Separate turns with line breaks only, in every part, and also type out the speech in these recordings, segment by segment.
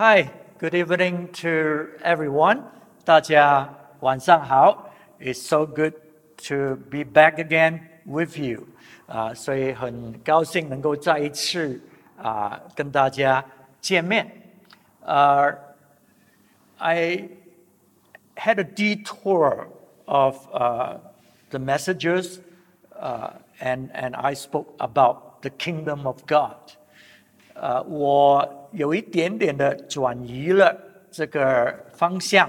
Hi, good evening to everyone. 大家晚上好。It's so good to be back again with you. 啊、所以很高兴能够再一次啊、跟大家见面。呃、I had a detour of uh, the messages, uh, and and I spoke about the kingdom of God. 呃，我 有一点点的转移了这个方向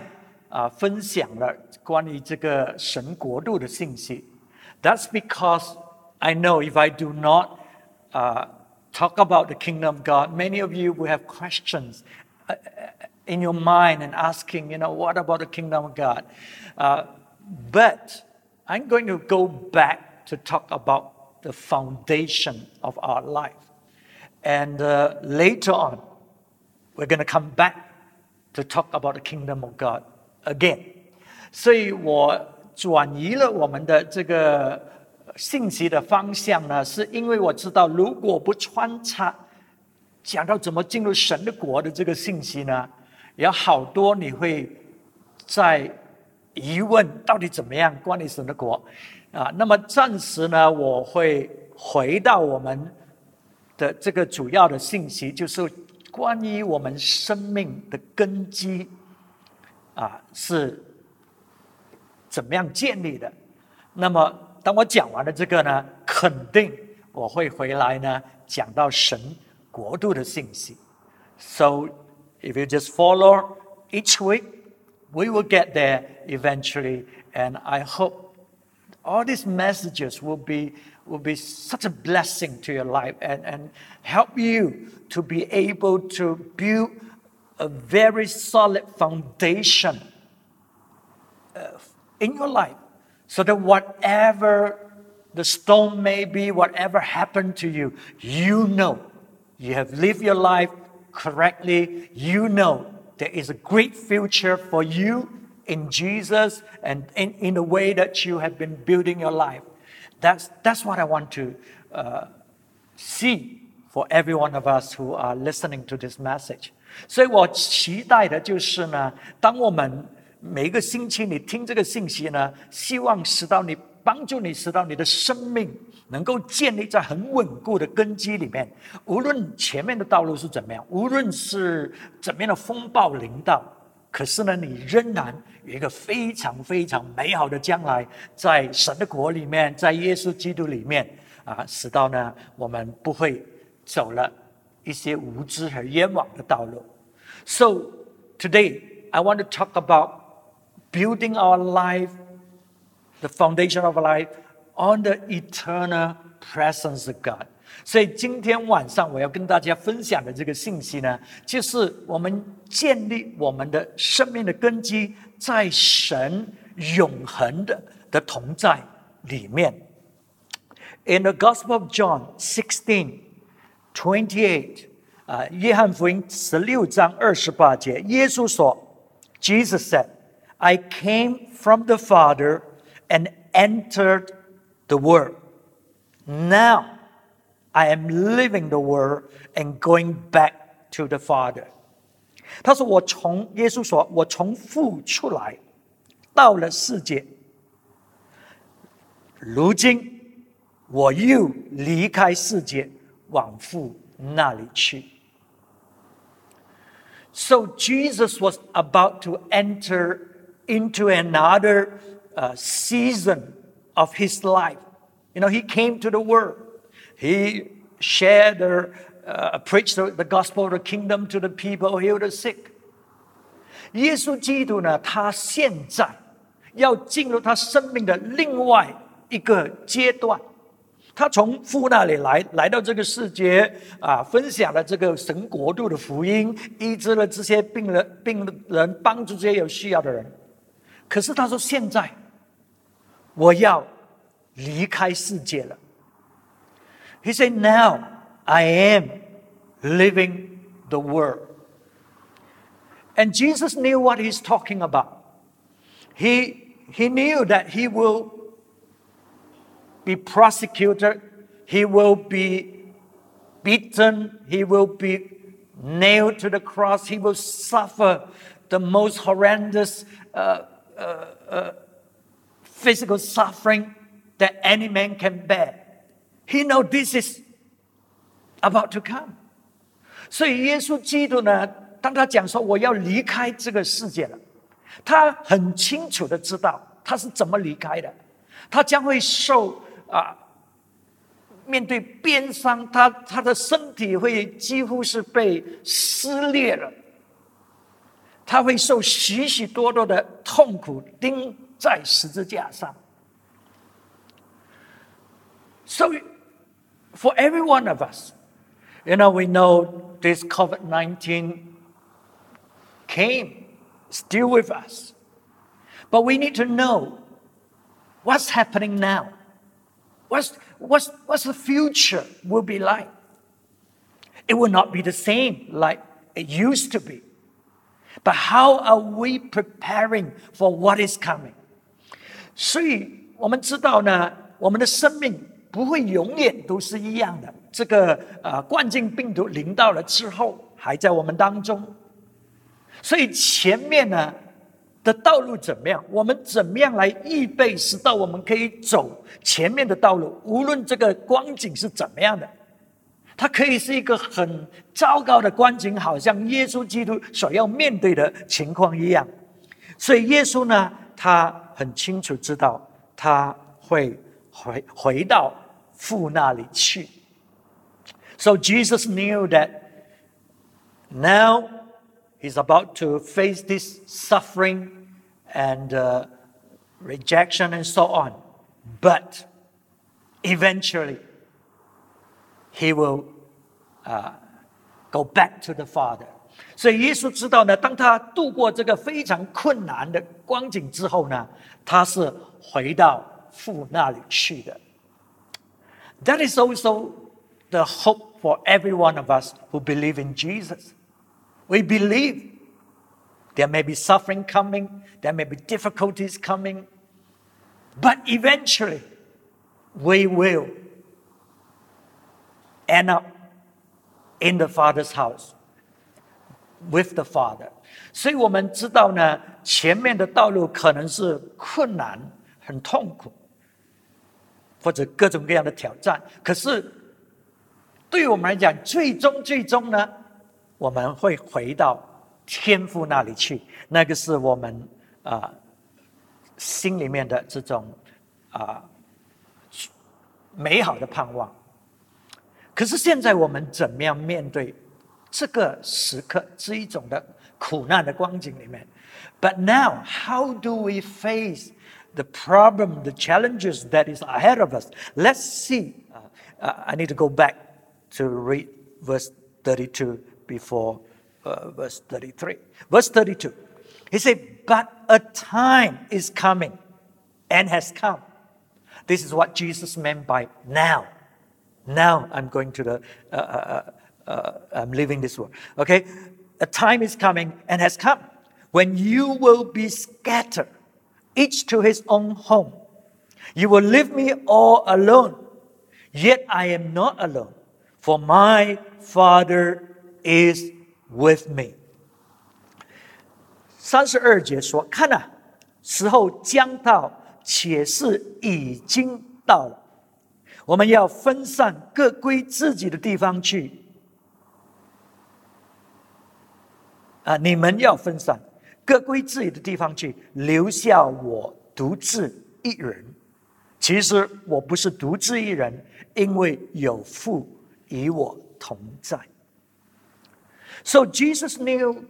啊、分享了关于这个神国度的信息。That's because I know if I do not uh, talk about the kingdom of God, many of you will have questions uh, in your mind and asking, you know, what about the kingdom of God? Uh, but I'm going to go back to talk about the foundation of our life. And uh, later on, we're going to come back to talk about the kingdom of God again. 所以我转移了我们的这个信息的方向呢，是因为我知道，如果不穿插讲到怎么进入神的国的这个信息呢，有好多你会在疑问到底怎么样关于神的国啊。那么暂时呢，我会回到我们的这个主要的信息，就是关于我们生命的根基啊是怎么样建立的。那么当我讲完了这个呢，肯定我会回来呢讲到神国度的信息。So if you just follow each week, we will get there eventually, and I hope all these messages will be will be such a blessing to your life and, and help you to be able to build a very solid foundation uh, in your life so that whatever the storm may be, whatever happened to you, you know you have lived your life correctly. You know there is a great future for you in Jesus and in, in the way that you have been building your life. That's, that's what I want to uh, see for every one of us who are listening to this message. 所以我期待的就是呢，当我们每一个星期你听这个信息呢，希望使到你帮助你使到你的生命能够建立在很稳固的根基里面。无论前面的道路是怎么样，无论是怎么样的风暴临到，可是呢，你仍然有一个非常非常美好的将来，在神的国里面，在耶稣基督里面啊，使到呢我们不会走了一些无知和冤枉的道路。So today I want to talk about building our life, the foundation of our life on the eternal presence of God. 所以今天晚上我要跟大家分享的这个信息呢，就是我们建立我们的生命的根基在神永恒的的同在里面。In the Gospel of John 16, 28, 啊，约翰福音十六章二十八节，耶稣说：“Jesus said, I came from the Father and entered the world. Now I am leaving the world and going back to the Father。”他说：“我从耶稣说，我从父出来，到了世界。如今我又离开世界，往父那里去。” So Jesus was about to enter into another uh, season of his life. You know, he came to the world. He shared the, uh, preached the, gospel of the kingdom to the people, healed the sick. 耶稣基督呢，他现在要进入他生命的另外一个阶段。他从父那里来，来到这个世界啊，分享了这个神国度的福音，医治了这些病人、病人，帮助这些有需要的人。可是他说：“现在我要离开世界了。” He said, "Now I am leaving the world." And Jesus knew what he's talking about. He he knew that he will be prosecuted, he will be beaten, he will be nailed to the cross. He will suffer the most horrendous uh, uh, uh, physical suffering that any man can bear. He know this is about to come. 所以耶稣基督呢，当他讲说我要离开这个世界了，他很清楚的知道他是怎么离开的，他将会受啊。面对鞭伤，他他的身体会几乎是被撕裂了，他会受许许多多的痛苦，钉在十字架上。所以 for every one of us, you know, we know this COVID 19 came still with us. But we need to know what's happening now. What's, what's, what's the future will be like? It will not be the same like it used to be. But how are we preparing for what is coming? 所以我们知道呢，我们的生命 不会永远都是一样的。这个呃冠状病毒临到了之后，还在我们当中。所以前面呢，的道路怎么样？我们怎么样来预备，使到我们可以走前面的道路？无论这个光景是怎么样的，它可以是一个很糟糕的光景，好像耶稣基督所要面对的情况一样。所以耶稣呢，他很清楚知道他会回回到父那里去。So Jesus knew that now. He's about to face this suffering and uh, rejection and so on. But eventually, he will uh, go back to the Father. 所以耶稣知道呢，当他度过这个非常困难的光景之后呢，他是回到父那里去的。 That is also the hope for every one of us who believe in Jesus. We believe there may be suffering coming, there may be difficulties coming, but eventually we will end up in the Father's house with the Father. 所以我们知道呢，前面的道路可能是困难、很痛苦， 或者各种各样的挑战。可是对我们来讲，最终最终呢，我们会回到天父那里去，那个是我们啊心里面的这种啊美好的盼望。可是现在我们怎么样面对这个时刻这一种的苦难的光景里面？But now, how do we face the problem, the challenges that is ahead of us? Let's see. Uh, I need to go back to read verse thirty-two before uh, verse 33. Verse 32. He said, But a time is coming and has come. This is what Jesus meant by now. Now I'm going to the, uh, uh, uh, uh I'm leaving this world. Okay? A time is coming and has come when you will be scattered, each to his own home. You will leave me all alone. Yet I am not alone, for my Father is with me。三十二节说：“看呐，时候将到，且是已经到了。我们要分散，各归自己的地方去。啊，你们要分散， 各归自己的地方去，留下我独自一人。其实我不是独自一人，因为有父与我同在。” So Jesus knew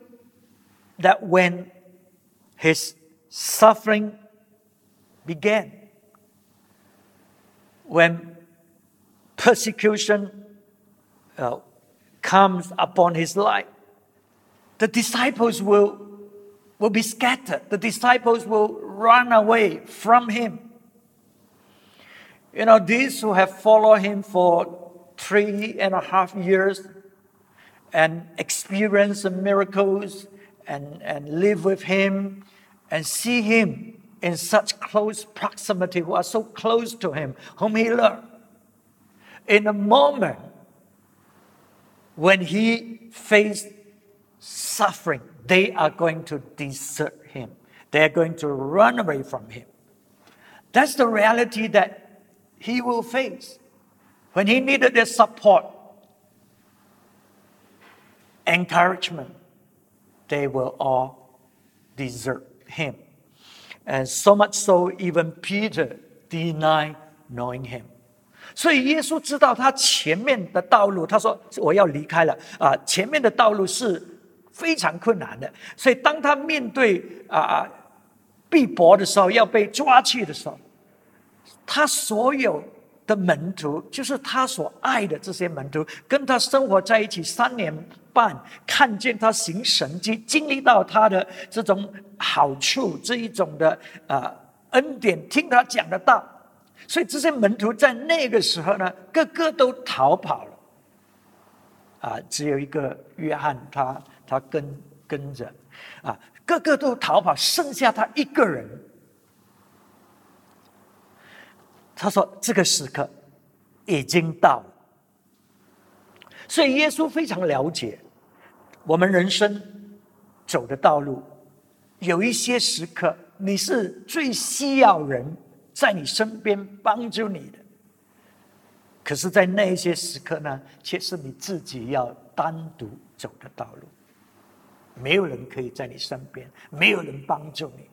that when his suffering began, when persecution uh, comes upon his life, the disciples will, will be scattered. The disciples will run away from him. You know, these who have followed him for three and a half years, and experience the miracles and, and live with Him and see Him in such close proximity, who are so close to Him, whom He loved. In a moment, when he faced suffering, they are going to desert him. They are going to run away from him. That's the reality that he will face. When he needed their support, encouragement, they will all desert him. And so much so, even Peter denied knowing him. 所以耶稣知道他前面的道路，他说我要离开了啊，前面的道路是 非常困难的。所以当他面对啊逼迫的时候，要被抓去的时候，他所有的门徒，就是他所爱的这些门徒，跟他生活在一起三年半，看见他行神迹，经历到他的这种好处，这一种的啊恩典，听他讲的道。所以这些门徒在那个时候呢，个个都逃跑了，啊，只有一个约翰，他他跟跟着，啊，个个都逃跑，剩下他一个人。他说：“这个时刻已经到了。”所以耶稣非常了解我们人生走的道路，有一些时刻你是最需要人。在你身边帮助你的，可是，在那一些时刻呢，却是你自己要单独走的道路。没有人可以在你身边，没有人帮助你，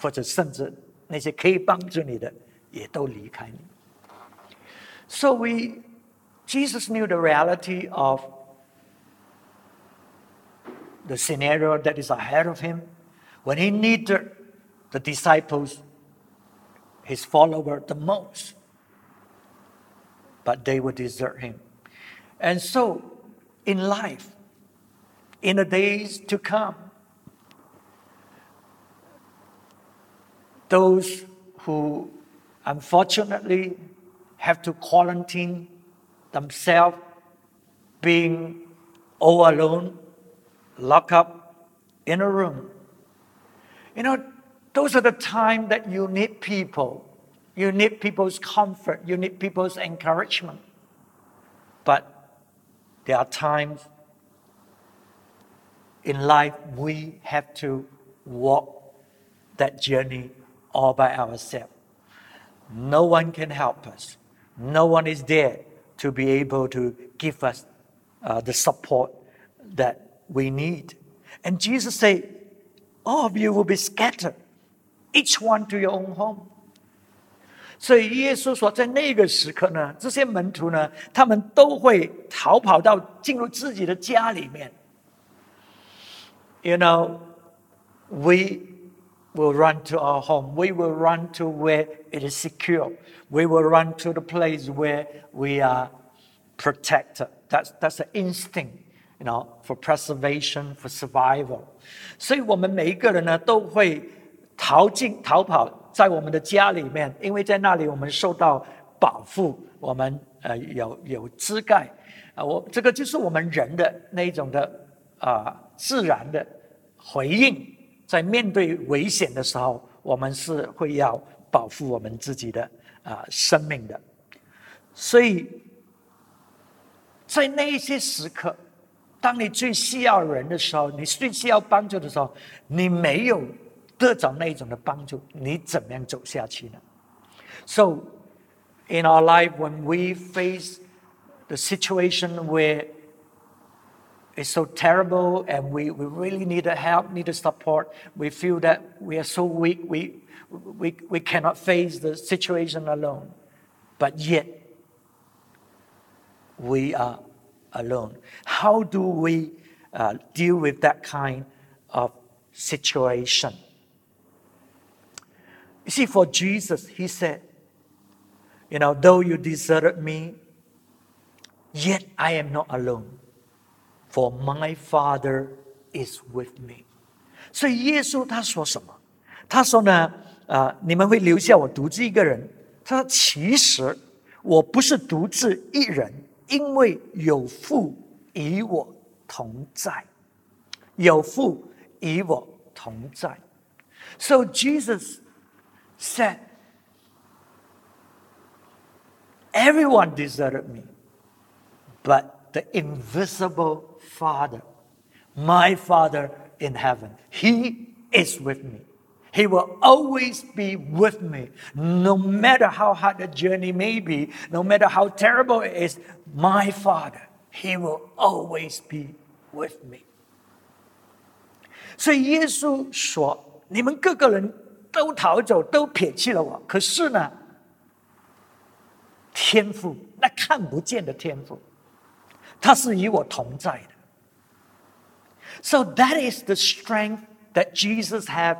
或者甚至那些可以帮助你的，也都离开你。So we, Jesus knew the reality of the scenario that is ahead of him when he needed the disciples his follower the most. But they would desert him. And so, in life, in the days to come, those who unfortunately have to quarantine themselves, being all alone, locked up in a room. You know, those are the time that you need people. You need people's comfort. You need people's encouragement. But there are times in life we have to walk that journey all by ourselves. No one can help us. No one is there to be able to give us uh, the support that we need. And Jesus said, All of you will be scattered each one to your own home。所以耶稣说，在那个时刻呢，这些门徒呢，他们都会逃跑到进入自己的家里面。 You know, we will run to our home. We will run to where it is secure. We will run to the place where we are protected. That's that's the instinct, you know, for preservation, for survival. 所以我们每一个人呢，都会。逃进逃跑在我们的家里面，因为在那里我们受到保护，我们呃有有遮盖啊，我这个就是我们人的那一种的 啊自然的回应，在面对危险的时候，我们是会要保护我们自己的啊生命的，所以在那一些时刻，当你最需要人的时候，你最需要帮助的时候，你没有。得到那种的帮助，你怎么样走下去呢？So, in our life, when we face the situation where it's so terrible and we, we really need a help, need a support, we feel that we are so weak, we, we, we cannot face the situation alone. But yet, we are alone. How do we uh, deal with that kind of situation? You see, for Jesus, he said, You know, though you deserted me, yet I am not alone, for my Father is with me. 所以耶稣他说什么？他说呢，啊，你们会留下我独自一个人。他说，其实我不是独自一人，因为有父与我同在，有父与我同在。So Jesus said, Everyone deserted me, but the invisible Father, my Father in heaven. He is with me. He will always be with me, no matter how hard the journey may be, no matter how terrible it is. My Father, He will always be with me. 所以耶稣说：“你们各个人都逃走，都撇弃了我。可是呢，天赋那看不见的天赋，他是与我同在的。 ” So that is the strength that Jesus had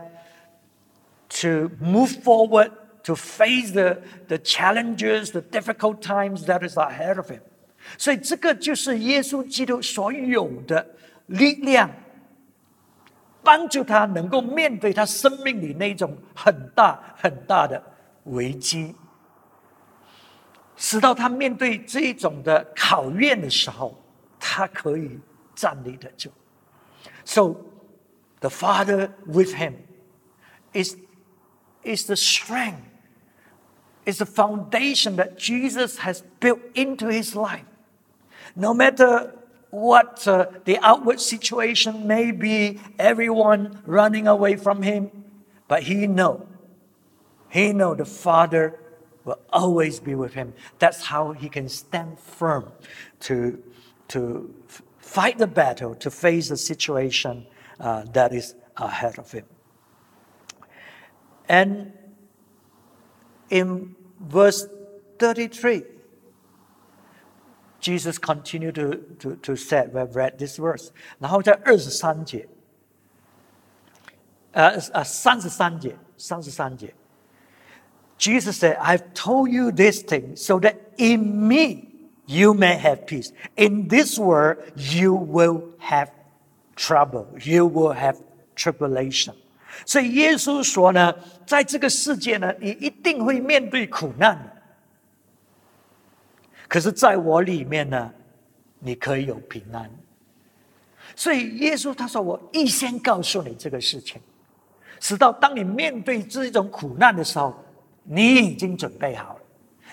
to move forward, to face the, the challenges, the difficult times that is ahead of him. 所以这个就是耶稣基督所有的力量，帮助他能够面对他生命里那种很大很大的危机，使到他面对这一种的考验的时候，他可以站立得住。 So the Father with him is is the strength, is the foundation that Jesus has built into his life. No matter what uh, the outward situation may be, everyone running away from him, but he know, he know the Father will always be with him. That's how he can stand firm to, to fight the battle, to face the situation uh, that is ahead of him. And in verse 33, Jesus continued to, to, to say, we have read this verse. 然后在二十三节，呃呃三十三节，三十三节，Jesus said, "I've told you this thing so that in me you may have peace. In this world you will have trouble. You will have tribulation." 所以耶稣说呢，在这个世界呢，你一定会面对苦难。可是，在我里面呢，你可以有平安。所以耶稣他说：“我预先告诉你这个事情，直到当你面对这种苦难的时候，你已经准备好了，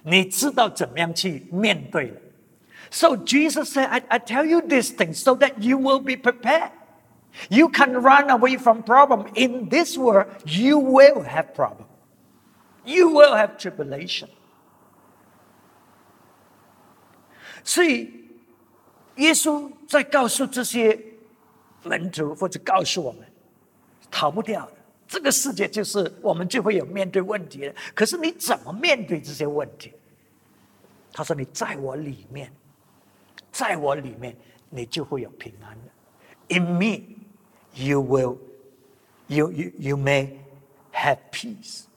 你知道怎么样去面对了。” So Jesus said, "I I tell you this thing so that you will be prepared." You can run away from problem. In this world, you will have problem. You will have tribulation. 所以，耶稣在告诉这些门徒，或者告诉我们，逃不掉的。这个世界就是我们就会有面对问题的。可是你怎么面对这些问题？他说：“你在我里面， 在我里面，你就会有平安的。In me。” you will, you, you, you may have peace.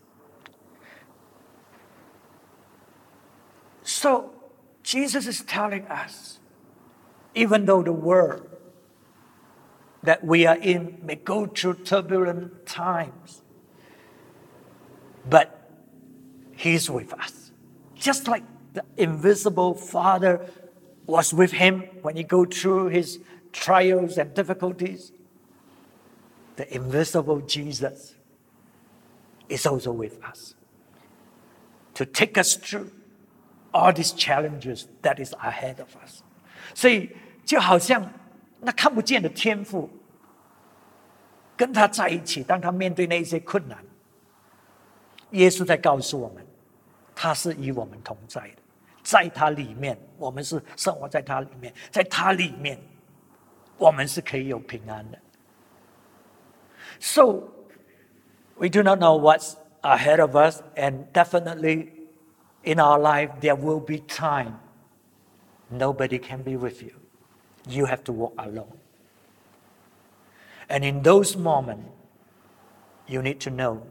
So, Jesus is telling us, even though the world that we are in may go through turbulent times, but He's with us. Just like the invisible Father was with him when he go through his trials and difficulties the invisible Jesus is also with us to take us through all these challenges that is ahead of us. 所以就好像那看不见的天赋，跟他在一起，当他面对那些困难，耶稣在告诉我们，他是与我们同在的， 在他里面，我们是生活在他里面，在他里面，我们是可以有平安的。so we do not know what's ahead of us, and definitely in our life there will be time nobody can be with you. You have to walk alone. And in those moments, you need to know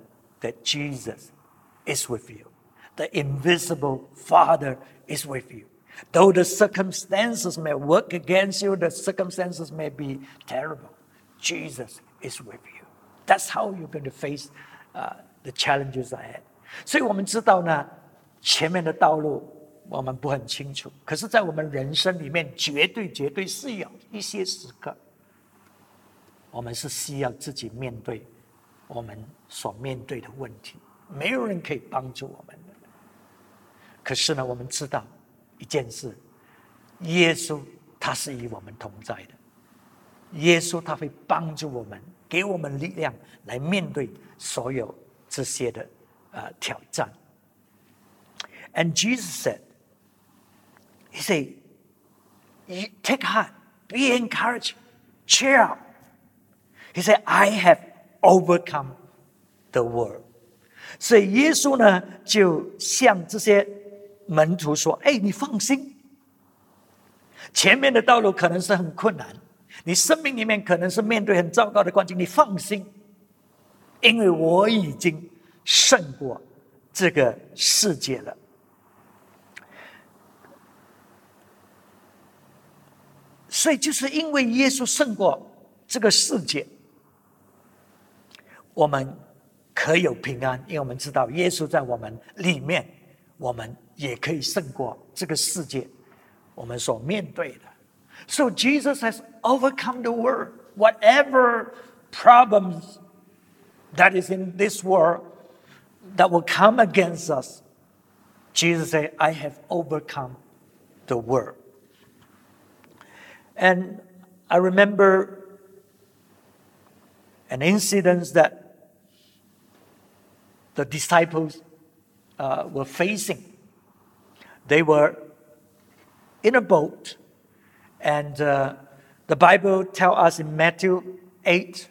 that Jesus is with you. The invisible Father is with you. Though the circumstances may work against you, the circumstances may be terrible, Jesus is with you. That's how you're going to face uh, the challenges ahead. 所以我们知道呢，前面的道路我们不很清楚，可是，在我们人生里面，绝对绝对是有一些时刻，我们是需要自己面对我们所面对的问题，没有人可以帮助我们的。 可是呢，我们知道一件事，耶稣 他是与我们同在的。耶稣他会帮助我们，给我们力量来面对所有这些的呃挑战。And Jesus said, He said, "Take heart, be encouraged, cheer up." He said, "I have overcome the world." 所以耶稣呢，就向这些 门徒说：“哎，你放心，前面的道路可能是很困难，你生命里面可能是面对很糟糕的环境，你放心，因为我已经胜过这个世界了。所以，就是因为耶稣胜过这个世界，我们可有平安，因为我们知道耶稣在我们里面，我们也可以胜过这个世界。”我们所面对的。So Jesus has overcome the world. Whatever problems that is in this world that will come against us, Jesus said, I have overcome the world. And I remember an incident that the disciples uh, were facing. they were in a boat. And uh, the Bible tells us in Matthew 8,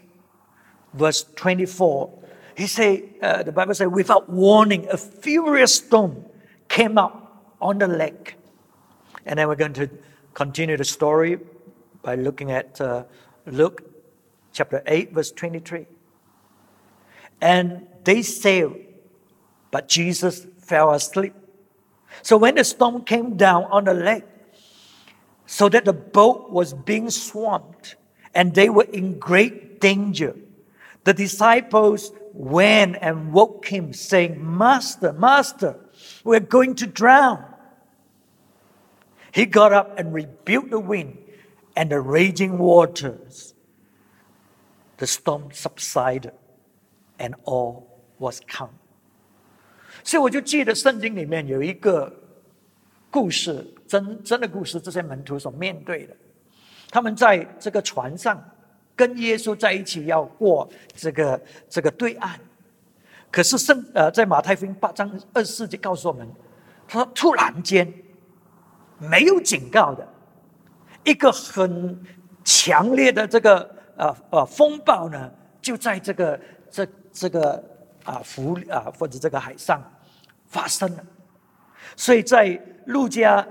verse 24, he say, uh, the Bible says, without warning, a furious storm came up on the lake. And then we're going to continue the story by looking at uh, Luke chapter 8, verse 23. And they sailed, but Jesus fell asleep. So when the storm came down on the lake, so that the boat was being swamped and they were in great danger. The disciples went and woke him, saying, Master, Master, we're going to drown. He got up and rebuked the wind and the raging waters. The storm subsided and all was calm. 所以我就记得圣经里面有一个故事真真的故事，这些门徒所面对的，他们在这个船上跟耶稣在一起，要过这个这个对岸。可是圣呃，在马太福音八章二十四节告诉我们，他说突然间没有警告的一个很强烈的这个呃呃风暴呢，就在这个这这个啊湖啊或者这个海上发生了。所以在路加。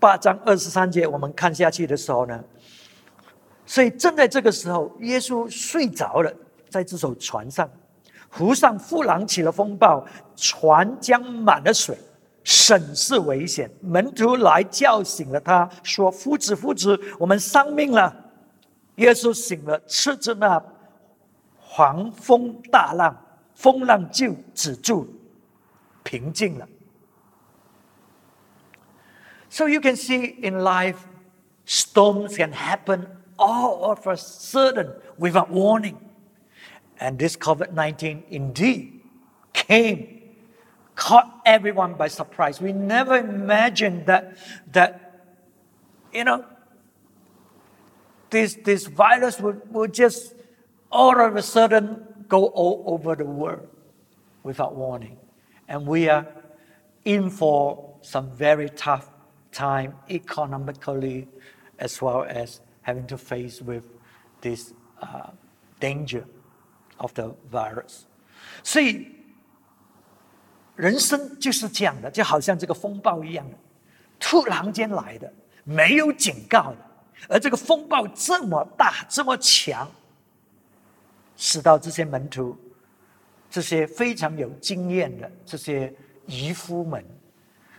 八章二十三节，我们看下去的时候呢，所以正在这个时候，耶稣睡着了，在这艘船上，湖上忽然起了风暴，船将满了水，甚是危险。门徒来叫醒了他，说：“夫子，夫子，我们丧命了。”耶稣醒了，斥着那狂风大浪，风浪就止住了，平静了。So you can see in life, storms can happen all of a sudden without warning. And this COVID 19 indeed came, caught everyone by surprise. We never imagined that, that you know, this, this virus would, would just all of a sudden go all over the world without warning. And we are in for some very tough time economically as well as having to face with this uh, danger of the virus. 所以人生就是这样的，就好像这个风暴一样的，突然间来的，没有警告的。而这个风暴这么大，这么强，使到这些门徒，这些非常有经验的这些渔夫们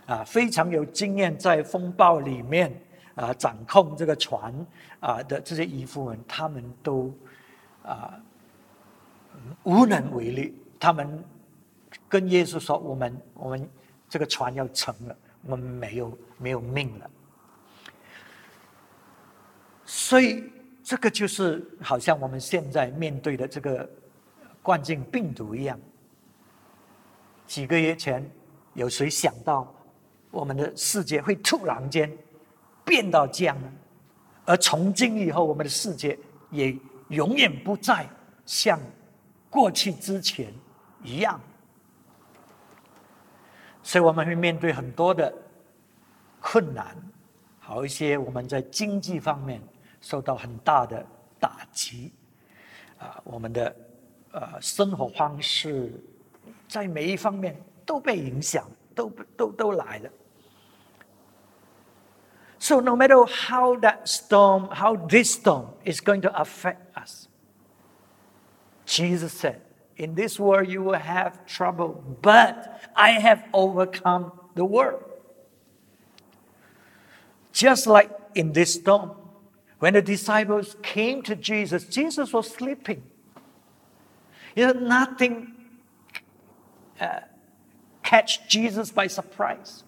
啊，非常有经验，在风暴里面啊，掌控这个船啊的这些渔夫们，他们都啊无能为力。他们跟耶稣说：“我们，我们这个船要沉了，我们没有没有命了。”所以，这个就是好像我们现在面对的这个冠状病毒一样。几个月前，有谁想到？我们的世界会突然间变到这样呢？而从今以后，我们的世界也永远不再像过去之前一样。所以我们会面对很多的困难，好一些我们在经济方面受到很大的打击，啊，我们的呃生活方式在每一方面都被影响，都都都来了。So no matter how that storm, how this storm is going to affect us, Jesus said, In this world you will have trouble, but I have overcome the world. Just like in this storm, when the disciples came to Jesus, Jesus was sleeping. You know, nothing uh, catch Jesus by surprise.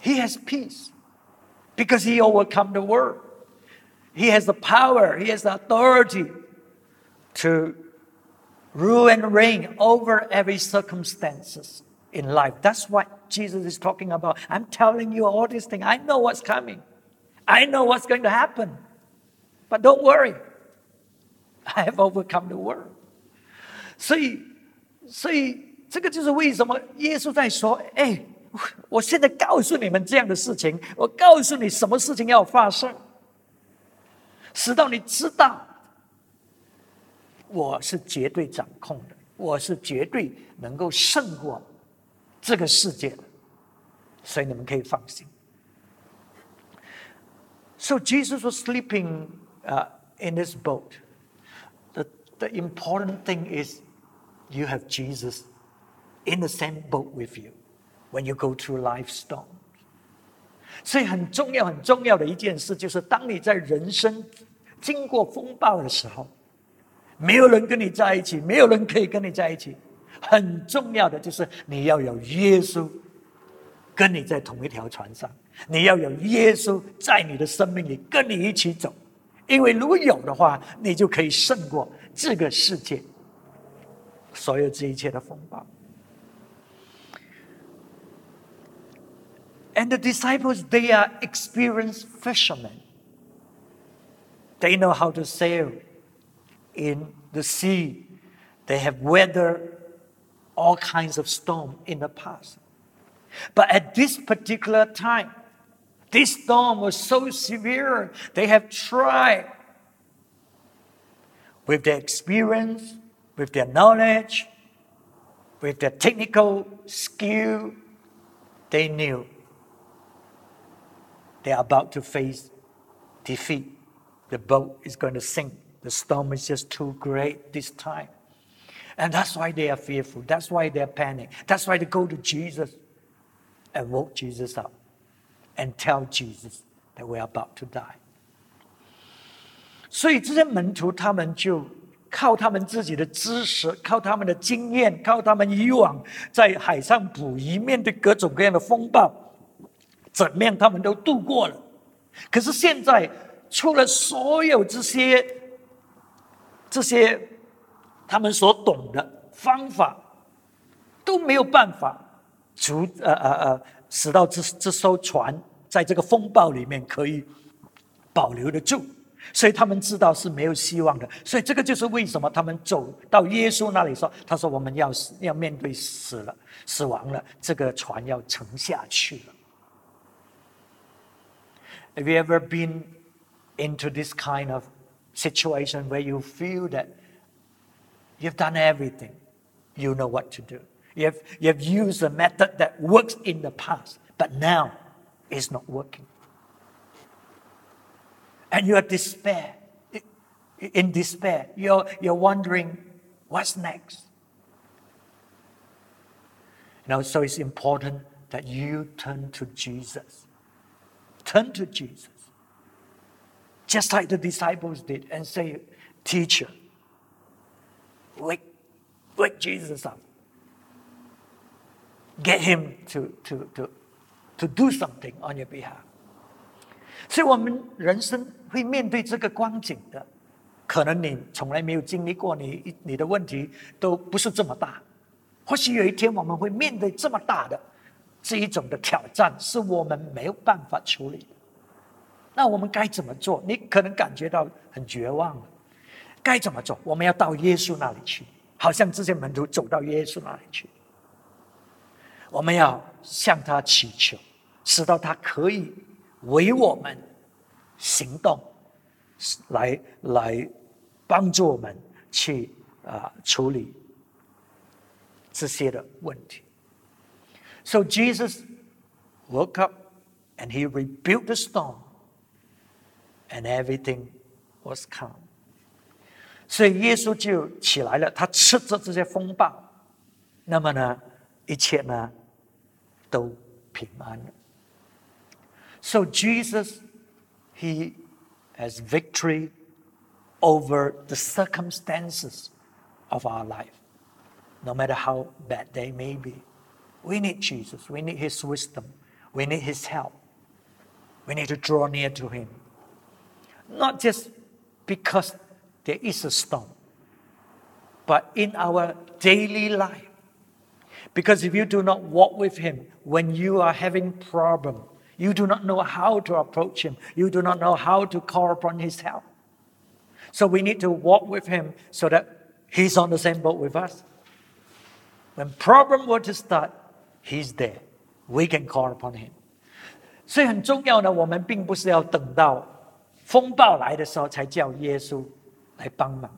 He has peace because he overcome the world. He has the power, he has the authority to rule and reign over every circumstances in life. That's what Jesus is talking about. I'm telling you all these things. I know what's coming. I know what's going to happen. But don't worry. I have overcome the world. 所以，所以这个就是为什么耶稣在说：“哎，我现在告诉你们这样的事情，我告诉你什么事情要发生，使到你知道我是绝对掌控的，我是绝对能够胜过这个世界的，所以你们可以放心。So Jesus was sleeping uh, in this boat. The, important thing is you have Jesus in the same boat with you when you go through life storm. 所以很重要、很重要的一件事，就是当你在人生经过风暴的时候，没有人跟你在一起，没有人可以跟你在一起。很重要的就是你要有耶稣跟你在同一条船上，你要有耶稣在你的生命里跟你一起走。因为如果有的话，你就可以胜过这个世界所有这一切的风暴。And the disciples, they are experienced fishermen. They know how to sail in the sea. They have weathered all kinds of storm in the past. But at this particular time, this storm was so severe, they have tried with their experience, with their knowledge, with their technical skill, they knew they are about to face defeat. The boat is going to sink. The storm is just too great this time. And that's why they are fearful. That's why they're panic. That's why they go to Jesus and woke Jesus up and tell Jesus that we're about to die. 所以这些门徒他们就靠他们自己的知识，靠他们的经验，靠他们以往在海上捕鱼，面对各种各样的风暴，怎么样他们都度过了。可是现在出了所有这些这些他们所懂的方法，都没有办法阻呃呃呃，使到这这艘船在这个风暴里面可以保留得住，所以他们知道是没有希望的。所以这个就是为什么他们走到耶稣那里说：“他说我们要死，要面对死了，死亡了，这个船要沉下去了。” Have you ever been into this kind of situation where you feel that you've done everything, you know what to do. You have, you have used a method that works in the past, but now it's not working. And you are despair, in despair. You're, you're wondering, what's next? You know, so it's important that you turn to Jesus. Turn to Jesus just like the disciples did, and say, Teacher, wake, wake Jesus up. Get him to, to, to, to do something on your behalf. 所以，我们人生 会面对这个光景的，可能你从来没有经历过，你你的问题都不是这么大。或许有一天我们会面对这么大的这一种的挑战是我们没有办法处理的。那我们该怎么做？你可能感觉到很绝望了。该怎么做？我们要到耶稣那里去，好像这些门徒走到耶稣那里去。我们要向他祈求，使到他可以为我们行动，来来帮助我们去啊处理这些的问题。So Jesus woke up and he rebuked the storm, and everything was calm. 所以耶稣就起来了，他斥责这些风暴，那么呢，一切呢都平安了。So Jesus, he has victory over the circumstances of our life, no matter how bad they may be. We need Jesus. We need His wisdom. We need His help. We need to draw near to Him. Not just because there is a storm, but in our daily life. Because if you do not walk with Him when you are having problem, you do not know how to approach Him. You do not know how to call upon His help. So we need to walk with Him so that He's on the same boat with us. When problem were to start, He's there. We can call upon Him. 所以很重要呢，我们并不是要等到风暴来的时候才叫耶稣来帮忙。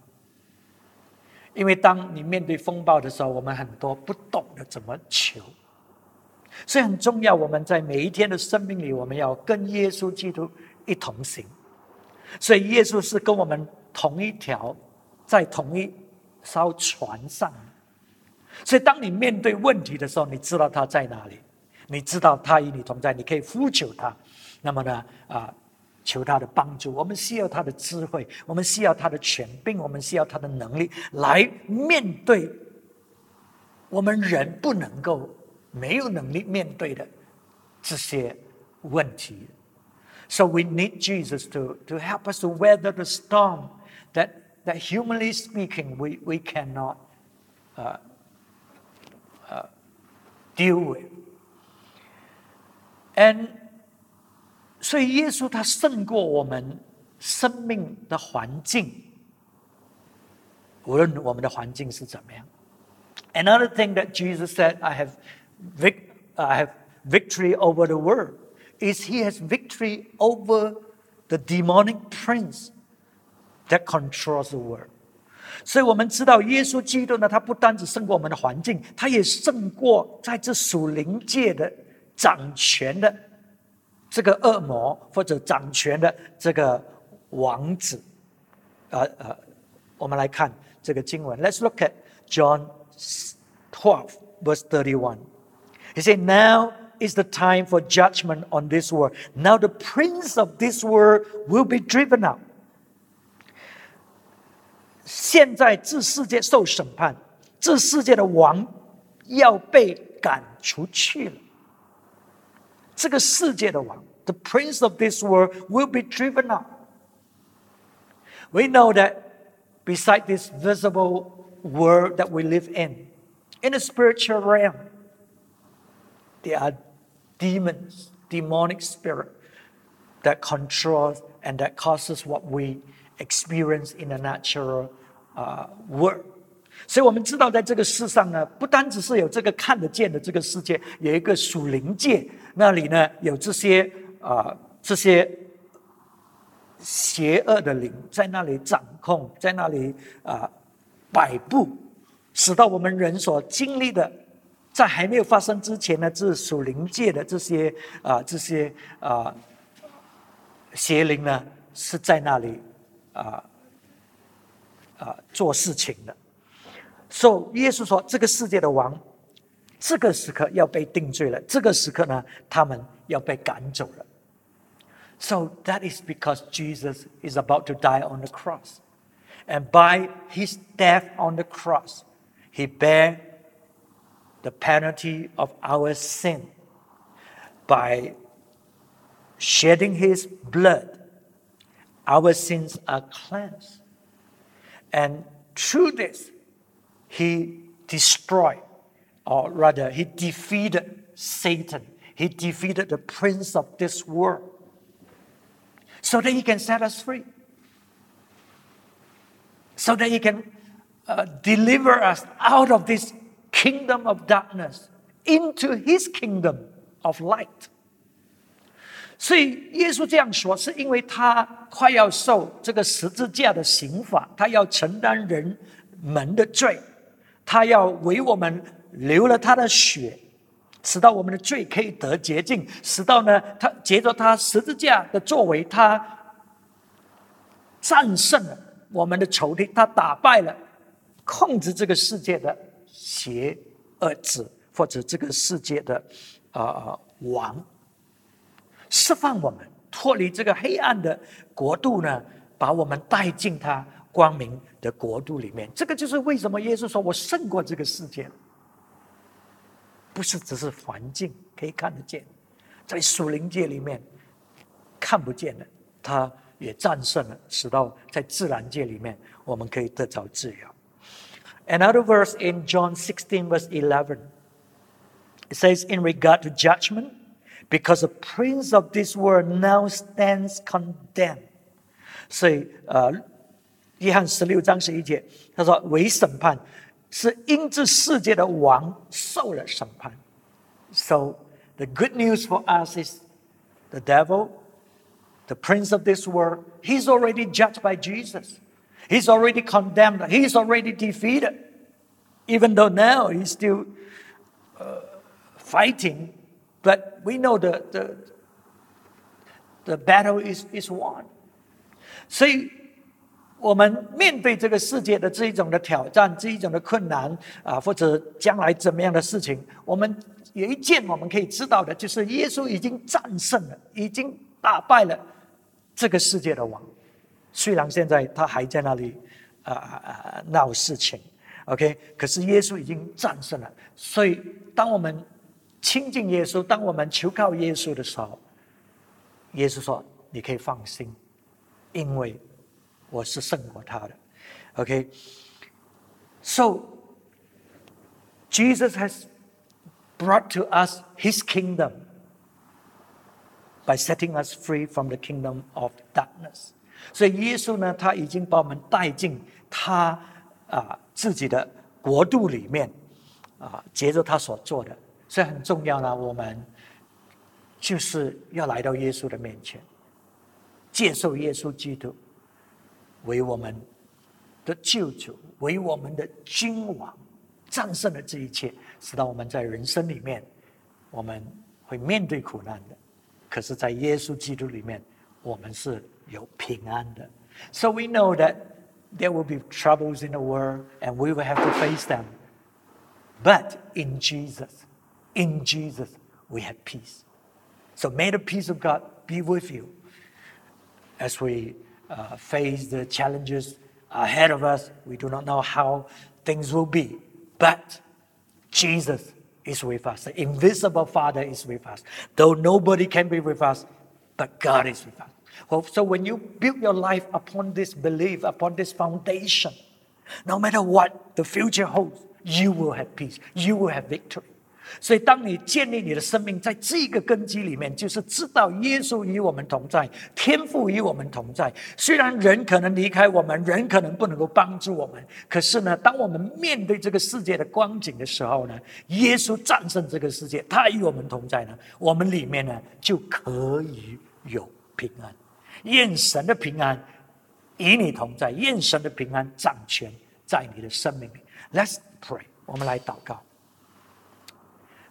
因为当你面对风暴的时候，我们很多不懂得怎么求， 所以很重要。我们在每一天的生命里，我们要跟耶稣基督一同行。所以耶稣是跟我们同一条，在同一艘船上。所以当你面对问题的时候，你知道他在哪里，你知道他与你同在，你可以呼求他。那么呢，啊。求他的帮助，我们需要他的智慧，我们需要他的权柄，我们需要他的能力来面对我们人不能够没有能力面对的这些问题。So we need Jesus to to help us to weather the storm that that humanly speaking we we cannot uh uh deal with. And 所以，耶稣他胜过我们生命的环境，无论我们的环境是怎么样。Another thing that Jesus said, "I have, vic, I have victory over the world," is He has victory over the demonic prince that controls the world. 所以我们知道，耶稣基督呢，他不单只胜过我们的环境，他也胜过在这属灵界的掌权的。这个恶魔或者掌权的这个王子，呃呃，我们来看这个经文。Let's look at John twelve verse thirty one. He said, "Now is the time for judgment on this world. Now the prince of this world will be driven out." 现在这世界受审判，这世界的王要被赶出去了。这个世界的王，the prince of this world will be driven out. We know that beside this visible world that we live in, in the spiritual realm, there are demons, demonic spirit that controls and that causes what we experience in the natural uh, world. 所以我们知道，在这个世上呢，不单只是有这个看得见的这个世界，有一个属灵界，那里呢有这些啊这些邪恶的灵在那里掌控，在那里啊摆布，使到我们人所经历的，在还没有发生之前呢，这属灵界的这些啊这些啊邪灵呢，是在那里啊啊做事情的。所以耶稣说：“这个世界的王，这个时刻要被定罪了。这个时刻呢，他们要被赶走了。” So that is because Jesus is about to die on the cross. And by his death on the cross, he bare the penalty of our sin. By shedding his blood, our sins are cleansed. And through this, he destroyed, or rather, he defeated Satan. He defeated the prince of this world so that he can set us free. So that he can uh, deliver us out of this kingdom of darkness into his kingdom of light. 所以耶稣这样说，是因为他快要受这个十字架的刑罚，他要承担人们的罪，他要为我们流了他的血，使到我们的罪可以得洁净，使到呢，他借着他十字架的作为，他战胜了我们的仇敌，他打败了控制这个世界的邪恶子，或者这个世界的啊王。释放我们脱离这个黑暗的国度呢，把我们带进他光明的国度里面。这个就是为什么耶稣说我胜过这个世界，不是只是环境可以看得见，在属灵界里面看不见的，他也战胜了，使到在自然界里面我们可以得着自由。Another verse in John 16 verse 11, it says, "In regard to judgment." because the prince of this world now stands condemned. 所以，呃，约翰十六章十一节，他说：“为审判是因这世界的王受了审判。” So the good news for us is the devil, the prince of this world, he's already judged by Jesus. He's already condemned. He's already defeated. Even though now he's still uh, fighting but we know the, the, the battle is, is won. 所以，我们面对这个世界的这一种的挑战，这一种的困难啊，或者将来怎么样的事情，我们有一件我们可以知道的，就是耶稣已经战胜了，已经打败了这个世界的王。 虽然现在他还在那里啊啊闹事情，OK，可是耶稣已经战胜了。所以，当我们亲近耶稣，当我们求靠耶稣的时候，耶稣说：“你可以放心，因为我是胜过他的。” Okay, so Jesus has brought to us His kingdom by setting us free from the kingdom of darkness. 所以耶稣呢，他已经把我们带进他啊自己的国度里面啊，接着他所做的。所以很重要呢，我们就是要来到耶稣的面前，接受耶稣基督为我们的救主，为我们的君王，战胜了这一切，使到我们在人生里面，我们会面对苦难的，可是，在耶稣基督里面，我们是有平安的。So we know that there will be troubles in the world, and we will have to face them. But in Jesus. In Jesus, we have peace. So may the peace of God be with you as we uh, face the challenges ahead of us. We do not know how things will be, but Jesus is with us. The invisible Father is with us. Though nobody can be with us, but God is with us. Well, so when you build your life upon this belief, upon this foundation, no matter what the future holds, you will have peace. You will have victory. 所以，当你建立你的生命在这个根基里面，就是知道耶稣与我们同在，天父与我们同在。虽然人可能离开我们，人可能不能够帮助我们，可是呢，当我们面对这个世界的光景的时候呢，耶稣战胜这个世界，他与我们同在呢，我们里面呢就可以有平安。愿神的平安与你同在，愿神的平安掌权在你的生命里。Let's pray，我们来祷告。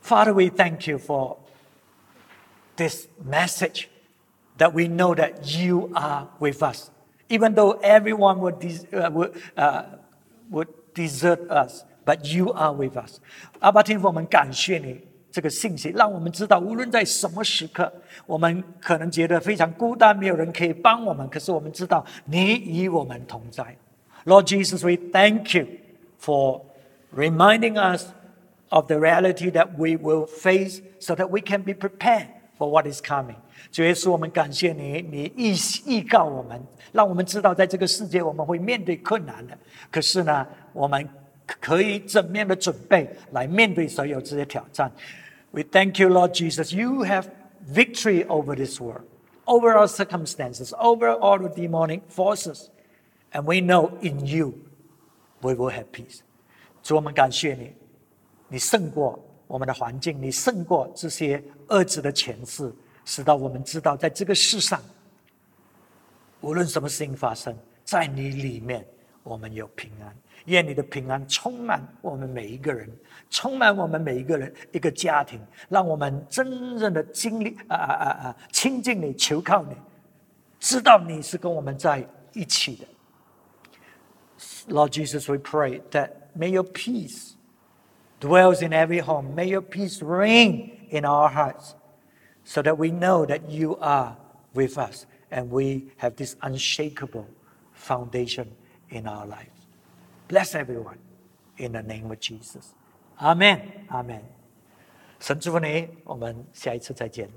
Father, we thank you for this message that we know that you are with us. Even though everyone would, uh, would, uh, would desert us, but you are with us. 阿爸天父，我们感谢你 这个信息，让我们知道，无论在什么时刻，我们可能觉得非常孤单，没有人可以帮我们。可是我们知道，你与我们同在。Lord Jesus, we thank you for reminding us of the reality that we will face so that we can be prepared for what is coming. 主耶稣，我们感谢你，你预预告我们，让我们知道在这个世界我们会面对困难的。可是呢，我们可以怎么样的准备来面对所有这些挑战？We thank you, Lord Jesus. You have victory over this world, over our circumstances, over all the demonic forces. And we know in you we will have peace. 主，我们感谢你，你胜过我们的环境，你胜过这些恶子的权势，使到我们知道，在这个世上，无论什么事情发生，在你里面我们有平安。愿你的平安充满我们每一个人，充满我们每一个人一个家庭，让我们真正的经历啊啊啊啊，亲近你，求靠你，知道你是跟我们在一起的。Lord Jesus, we pray that may your peace dwells in every home. May your peace reign in our hearts, so that we know that you are with us and we have this unshakable foundation in our lives. Bless everyone in the name of Jesus. Amen. Amen. 神祝福你，我们下一次再见。